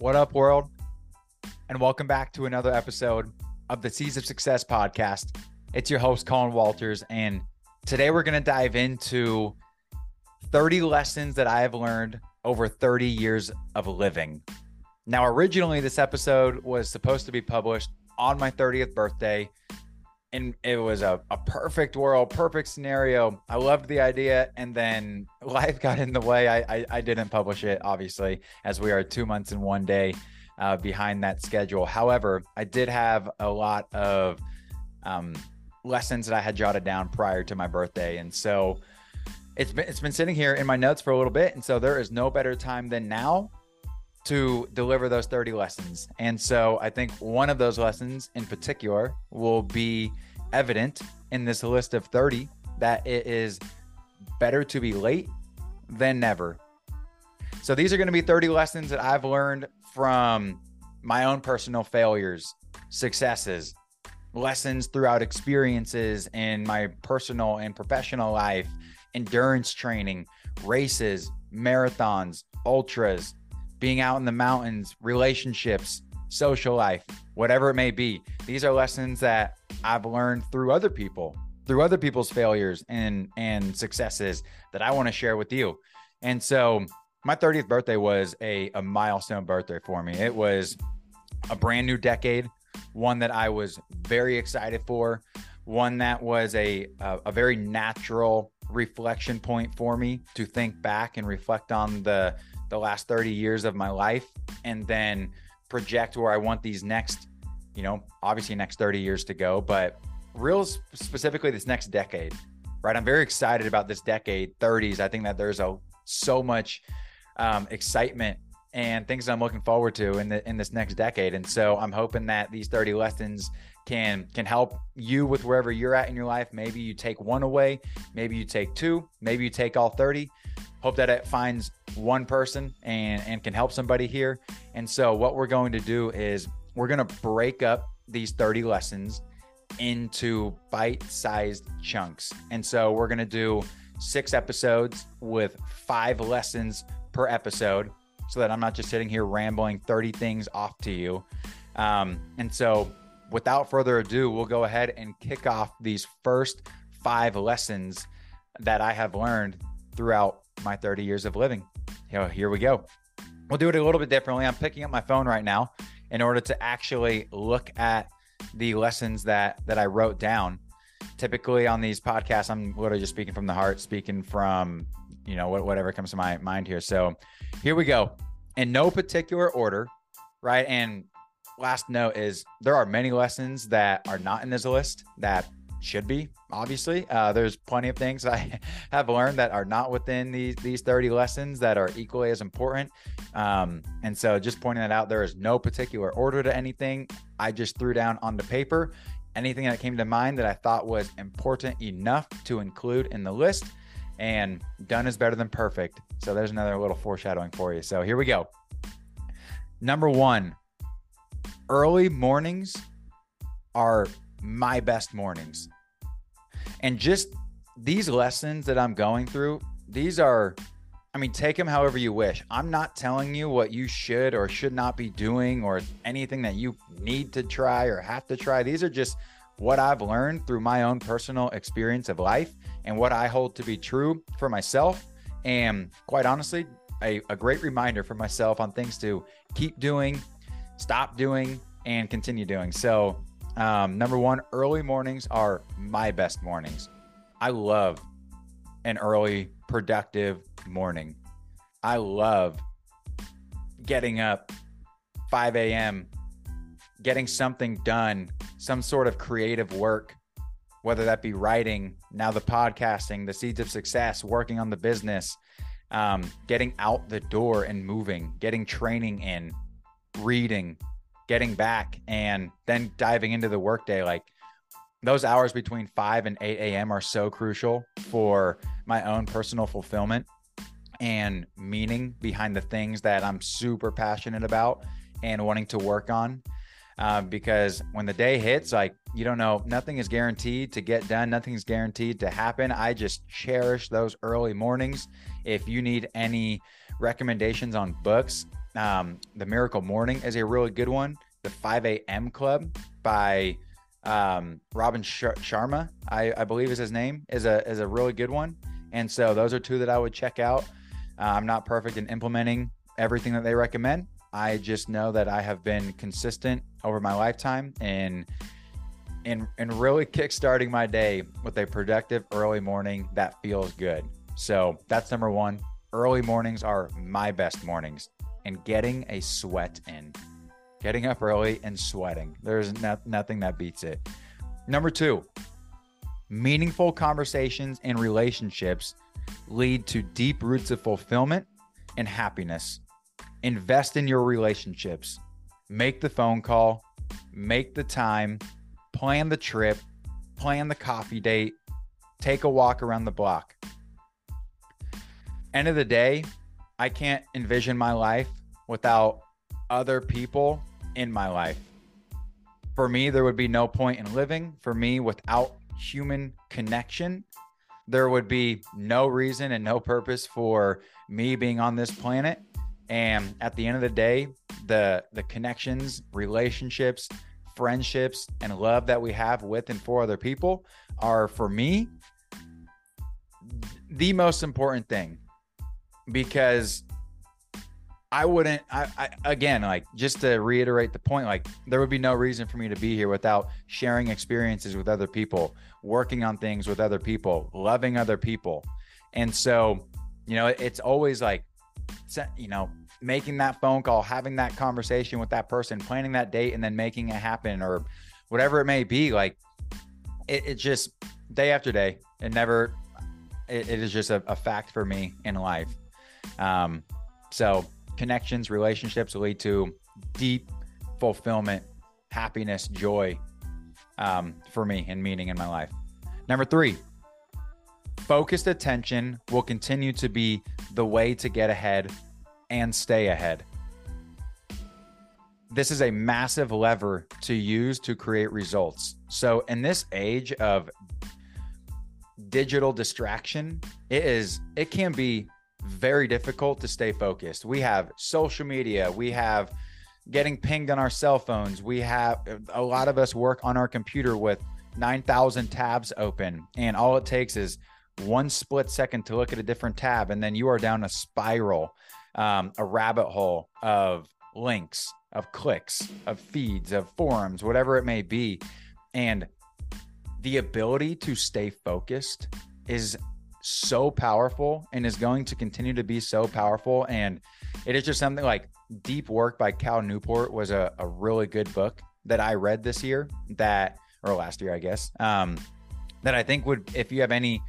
What up, world? And welcome back to another episode of the Seeds of Success podcast. It's your host, Colin Walters. And today we're going to dive into 30 lessons that I have learned over 30 years of living. Now, originally, this episode was supposed to be published on my 30th birthday. And it was a, a perfect world, perfect scenario. I loved the idea. And then life got in the way. I, I, I didn't publish it, obviously, as we are two months and one day uh, behind that schedule. However, I did have a lot of um, lessons that I had jotted down prior to my birthday. And so it's been, it's been sitting here in my notes for a little bit. And so there is no better time than now to deliver those 30 lessons. And so I think one of those lessons in particular will be evident in this list of 30 that it is better to be late than never. So these are going to be 30 lessons that I've learned from my own personal failures, successes, lessons throughout experiences in my personal and professional life, endurance training, races, marathons, ultras, being out in the mountains, relationships, social life, whatever it may be. These are lessons that I've learned through other people, through other people's failures and and successes that I want to share with you. And so my 30th birthday was a, a milestone birthday for me. It was a brand new decade, one that I was very excited for, one that was a, a, a very natural reflection point for me to think back and reflect on the the last 30 years of my life and then project where I want these next, you know, obviously next 30 years to go, but real specifically this next decade, right? I'm very excited about this decade, 30s. I think that there's a so much um, excitement and things I'm looking forward to in the in this next decade. And so I'm hoping that these 30 lessons can can help you with wherever you're at in your life. Maybe you take one away, maybe you take two, maybe you take all 30 hope that it finds one person and and can help somebody here. And so what we're going to do is we're going to break up these 30 lessons into bite-sized chunks. And so we're going to do six episodes with five lessons per episode so that i'm not just sitting here rambling 30 things off to you. Um, and so without further ado we'll go ahead and kick off these first five lessons that i have learned throughout my 30 years of living. You know, here we go. We'll do it a little bit differently. I'm picking up my phone right now in order to actually look at the lessons that that I wrote down. Typically on these podcasts, I'm literally just speaking from the heart, speaking from you know whatever comes to my mind here. So here we go. In no particular order, right? And last note is there are many lessons that are not in this list that should be obviously. Uh, there's plenty of things i have learned that are not within these these 30 lessons that are equally as important. Um, and so just pointing that out there is no particular order to anything. I just threw down on the paper anything that came to mind that i thought was important enough to include in the list and done is better than perfect. So there's another little foreshadowing for you. So here we go. Number one early mornings are my best mornings. And just these lessons that I'm going through, these are, I mean, take them however you wish. I'm not telling you what you should or should not be doing or anything that you need to try or have to try. These are just what I've learned through my own personal experience of life and what I hold to be true for myself. And quite honestly, a, a great reminder for myself on things to keep doing, stop doing, and continue doing. So um, number one, early mornings are my best mornings. I love an early, productive morning. I love getting up 5 a.m., getting something done, some sort of creative work, whether that be writing, now the podcasting, the seeds of success, working on the business, um, getting out the door and moving, getting training in, reading, getting back and then diving into the workday, like those hours between 5 and 8 a.m. are so crucial for my own personal fulfillment and meaning behind the things that I'm super passionate about and wanting to work on. Uh, because when the day hits, like you don't know, nothing is guaranteed to get done, nothing is guaranteed to happen. I just cherish those early mornings. If you need any recommendations on books, Um, the Miracle Morning is a really good one. The 5 a.m. Club by um, Robin Sharma, I, I, believe is his name, is a is a really good one. And so those are two that I would check out. Uh, I'm not perfect in implementing everything that they recommend. I just know that I have been consistent over my lifetime and and and really kickstarting my day with a productive early morning that feels good. So that's number one. Early mornings are my best mornings, and getting a sweat in, getting up early and sweating. There's no, nothing that beats it. Number two, meaningful conversations and relationships lead to deep roots of fulfillment and happiness. Invest in your relationships. Make the phone call, make the time, plan the trip, plan the coffee date, take a walk around the block. End of the day, I can't envision my life without other people in my life. For me, there would be no point in living. For me, without human connection, there would be no reason and no purpose for me being on this planet. And at the end of the day, the the connections, relationships, friendships, and love that we have with and for other people are for me the most important thing because I wouldn't I, I, again like just to reiterate the point like there would be no reason for me to be here without sharing experiences with other people, working on things with other people, loving other people. And so, you know, it's always like you know, making that phone call, having that conversation with that person, planning that date and then making it happen or whatever it may be like it, it just day after day, it never it, it is just a, a fact for me in life. Um so connections, relationships lead to deep fulfillment, happiness, joy um, for me and meaning in my life. Number three, focused attention will continue to be the way to get ahead and stay ahead. This is a massive lever to use to create results. So, in this age of digital distraction, it is it can be very difficult to stay focused. We have social media, we have getting pinged on our cell phones, we have a lot of us work on our computer with 9,000 tabs open, and all it takes is one split second to look at a different tab, and then you are down a spiral, um, a rabbit hole of links, of clicks, of feeds, of forums, whatever it may be. And the ability to stay focused is so powerful and is going to continue to be so powerful. And it is just something like Deep Work by Cal Newport was a, a really good book that I read this year that, or last year, I guess, um, that I think would, if you have any,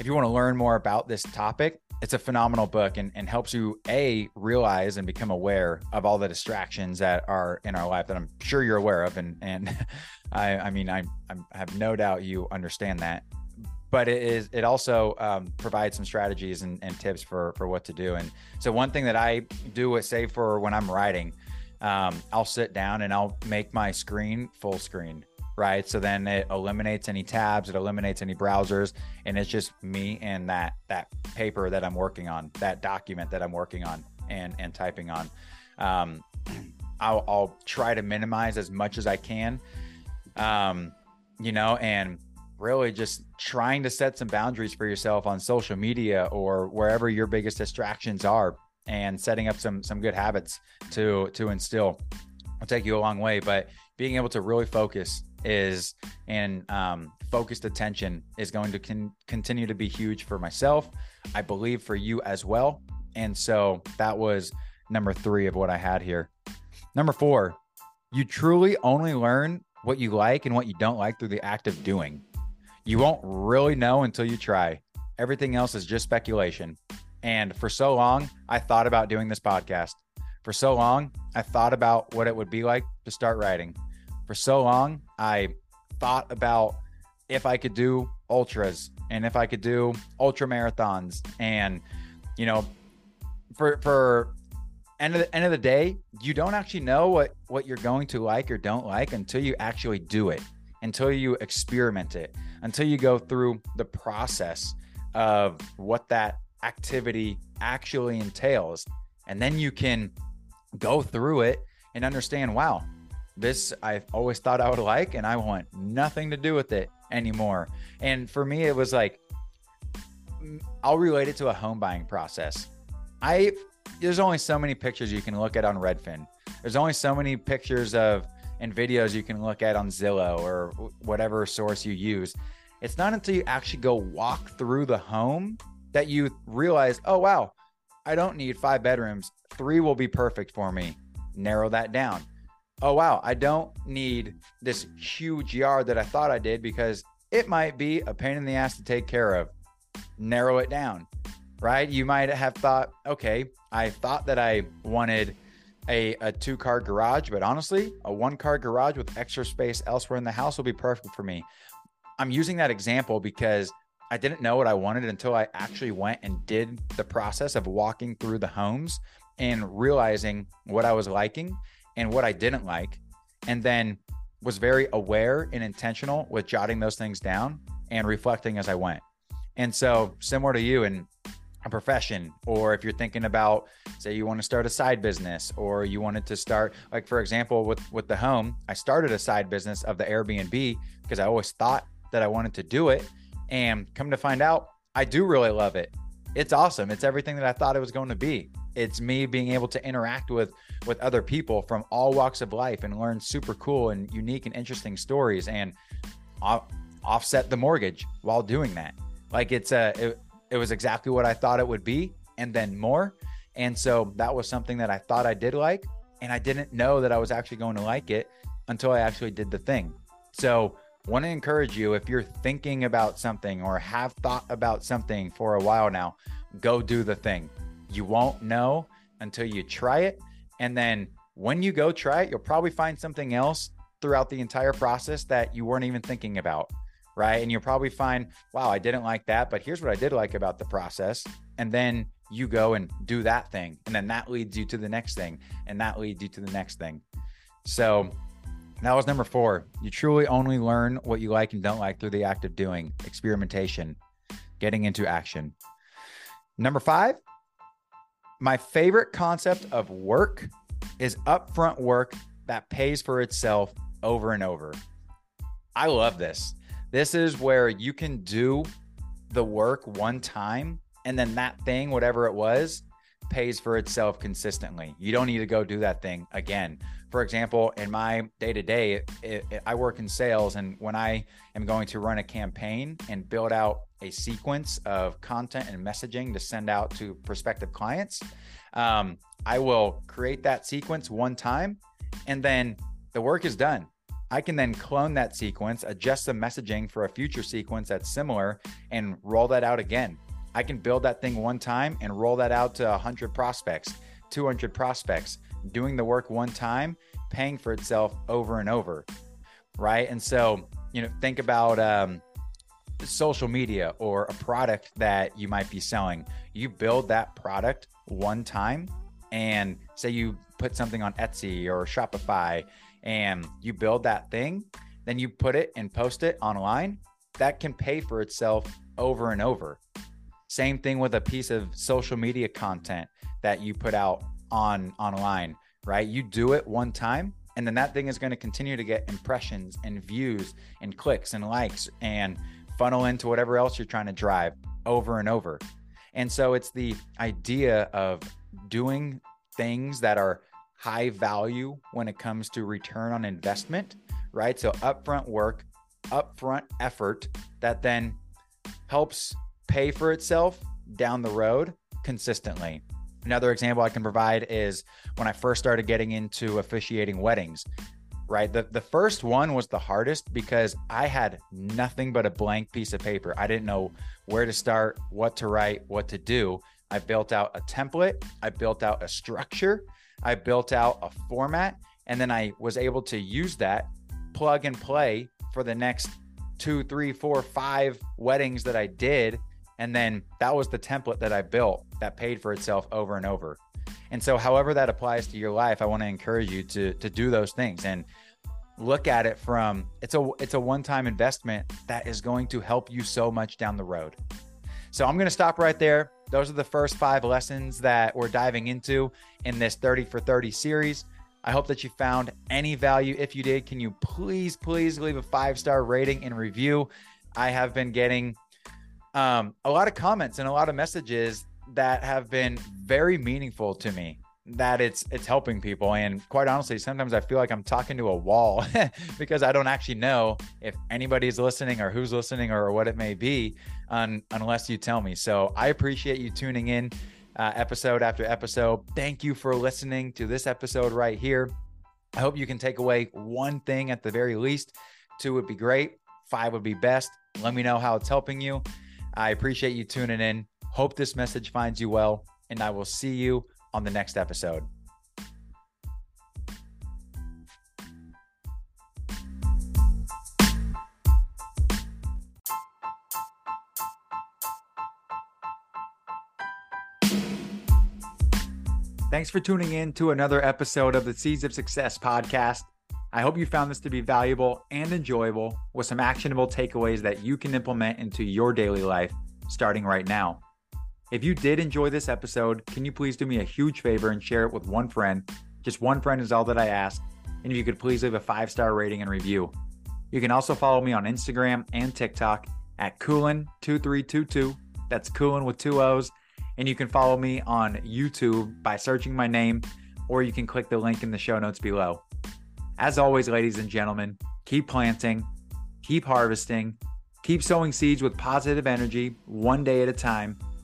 if you want to learn more about this topic, it's a phenomenal book and, and helps you a realize and become aware of all the distractions that are in our life that I'm sure you're aware of. And, and I, I mean, I, I have no doubt you understand that but it is it also um, provides some strategies and, and, tips for for what to do. And so one thing that i do with say for when i'm writing um, i'll sit down and i'll make my screen full screen right? So then it eliminates any tabs it eliminates any browsers and it's just me and that that paper that i'm working on that document that i'm working on and and typing on. Um, I'll, I'll try to minimize as much as i can um, you know and really just trying to set some boundaries for yourself on social media or wherever your biggest distractions are and setting up some some good habits to to instill. Will take you a long way but being able to really focus is and um, focused attention is going to con- continue to be huge for myself. I believe for you as well. And so that was number three of what i had here. Number four you truly only learn what you like and what you don't like through the act of doing you won't really know until you try. Everything else is just speculation. And for so long, I thought about doing this podcast. For so long, I thought about what it would be like to start writing. For so long, I thought about if I could do ultras and if I could do ultra marathons. And, you know, for, for, end of the end of the day, you don't actually know what what you're going to like or don't like until you actually do it, until you experiment it until you go through the process of what that activity actually entails. And then you can go through it and understand, wow, this I always thought I would like, and I want nothing to do with it anymore. And for me, it was like, mm, I'll relate it to a home buying process. I there's only so many pictures you can look at on Redfin. There's only so many pictures of and videos you can look at on Zillow or whatever source you use. It's not until you actually go walk through the home that you realize, oh wow, I don't need five bedrooms. Three will be perfect for me. Narrow that down. Oh wow, I don't need this huge yard that I thought I did because it might be a pain in the ass to take care of. Narrow it down right? You might have thought, okay, I thought that I wanted a, a two car garage, but honestly, a one car garage with extra space elsewhere in the house will be perfect for me. I'm using that example because I didn't know what I wanted until I actually went and did the process of walking through the homes and realizing what I was liking and what I didn't like. And then was very aware and intentional with jotting those things down and reflecting as I went. And so, similar to you, and a profession or if you're thinking about say you want to start a side business or you wanted to start like for example with with the home i started a side business of the airbnb because i always thought that i wanted to do it and come to find out i do really love it. It's awesome. It's everything that i thought it was going to be. It's me being able to interact with with other people from all walks of life and learn super cool and unique and interesting stories and off, offset the mortgage while doing that. Like it's a it, it was exactly what I thought it would be and then more. And so that was something that I thought I did like. And I didn't know that I was actually going to like it until I actually did the thing. So, want to encourage you if you're thinking about something or have thought about something for a while now, go do the thing. You won't know until you try it. And then when you go try it, you'll probably find something else throughout the entire process that you weren't even thinking about right? And you'll probably find, wow, I didn't like that, but here's what I did like about the process. And then you go and do that thing. And then that leads you to the next thing. And that leads you to the next thing. So that was number four. You truly only learn what you like and don't like through the act of doing, experimentation, getting into action. Number five, my favorite concept of work is upfront work that pays for itself over and over. I love this. This is where you can do the work one time and then that thing, whatever it was, pays for itself consistently. You don't need to go do that thing again. For example, in my day to day, I work in sales, and when I am going to run a campaign and build out a sequence of content and messaging to send out to prospective clients, um, I will create that sequence one time, and then the work is done. I can then clone that sequence, adjust the messaging for a future sequence that's similar, and roll that out again. I can build that thing one time and roll that out to 100 prospects, 200 prospects, doing the work one time, paying for itself over and over. Right. And so, you know, think about um, social media or a product that you might be selling. You build that product one time and say you put something on Etsy or Shopify and you build that thing, then you put it and post it online, that can pay for itself over and over. Same thing with a piece of social media content that you put out on online, right? You do it one time and then that thing is going to continue to get impressions and views and clicks and likes and funnel into whatever else you're trying to drive over and over. And so it's the idea of doing things that are high value when it comes to return on investment, right? So upfront work, upfront effort that then helps pay for itself down the road consistently. Another example I can provide is when I first started getting into officiating weddings, right? The, the first one was the hardest because I had nothing but a blank piece of paper. I didn't know where to start, what to write, what to do. I built out a template, I built out a structure, I built out a format and then I was able to use that plug and play for the next two, three, four, five weddings that I did. And then that was the template that I built that paid for itself over and over. And so, however that applies to your life, I want to encourage you to to do those things and look at it from it's a it's a one-time investment that is going to help you so much down the road. So I'm going to stop right there those are the first five lessons that we're diving into in this 30 for 30 series. I hope that you found any value. If you did, can you please, please leave a five star rating and review? I have been getting um, a lot of comments and a lot of messages that have been very meaningful to me that it's it's helping people. And quite honestly sometimes i feel like i'm talking to a wall because i don't actually know if anybody's listening or who's listening or what it may be un, unless you tell me. So i appreciate you tuning in uh, episode after episode. Thank you for listening to this episode right here. I hope you can take away one thing at the very least. Two would be great. Five would be best. Let me know how it's helping you. I appreciate you tuning in. Hope this message finds you well and i will see you on the next episode. Thanks for tuning in to another episode of the Seeds of Success podcast. I hope you found this to be valuable and enjoyable with some actionable takeaways that you can implement into your daily life starting right now. If you did enjoy this episode, can you please do me a huge favor and share it with one friend? Just one friend is all that I ask. And if you could please leave a five star rating and review. You can also follow me on Instagram and TikTok at Coolin2322. That's Coolin with two O's. And you can follow me on YouTube by searching my name, or you can click the link in the show notes below. As always, ladies and gentlemen, keep planting, keep harvesting, keep sowing seeds with positive energy one day at a time